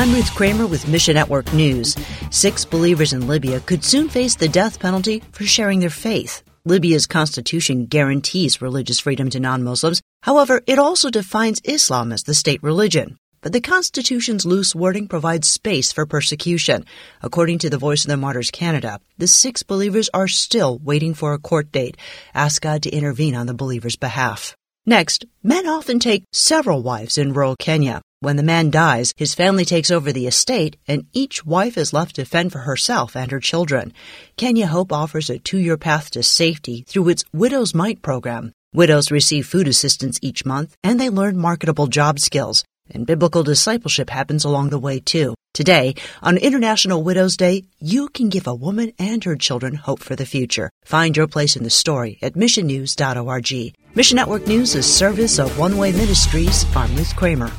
I'm Ruth Kramer with Mission Network News. Six believers in Libya could soon face the death penalty for sharing their faith. Libya's constitution guarantees religious freedom to non Muslims. However, it also defines Islam as the state religion. But the Constitution's loose wording provides space for persecution. According to the Voice of the Martyrs Canada, the six believers are still waiting for a court date. Ask God to intervene on the believers' behalf. Next, men often take several wives in rural Kenya. When the man dies, his family takes over the estate, and each wife is left to fend for herself and her children. Kenya Hope offers a two year path to safety through its Widow's Mite program. Widows receive food assistance each month, and they learn marketable job skills. And biblical discipleship happens along the way, too. Today, on International Widows Day, you can give a woman and her children hope for the future. Find your place in the story at missionnews.org. Mission Network News is service of One Way Ministries. I'm Ruth Kramer.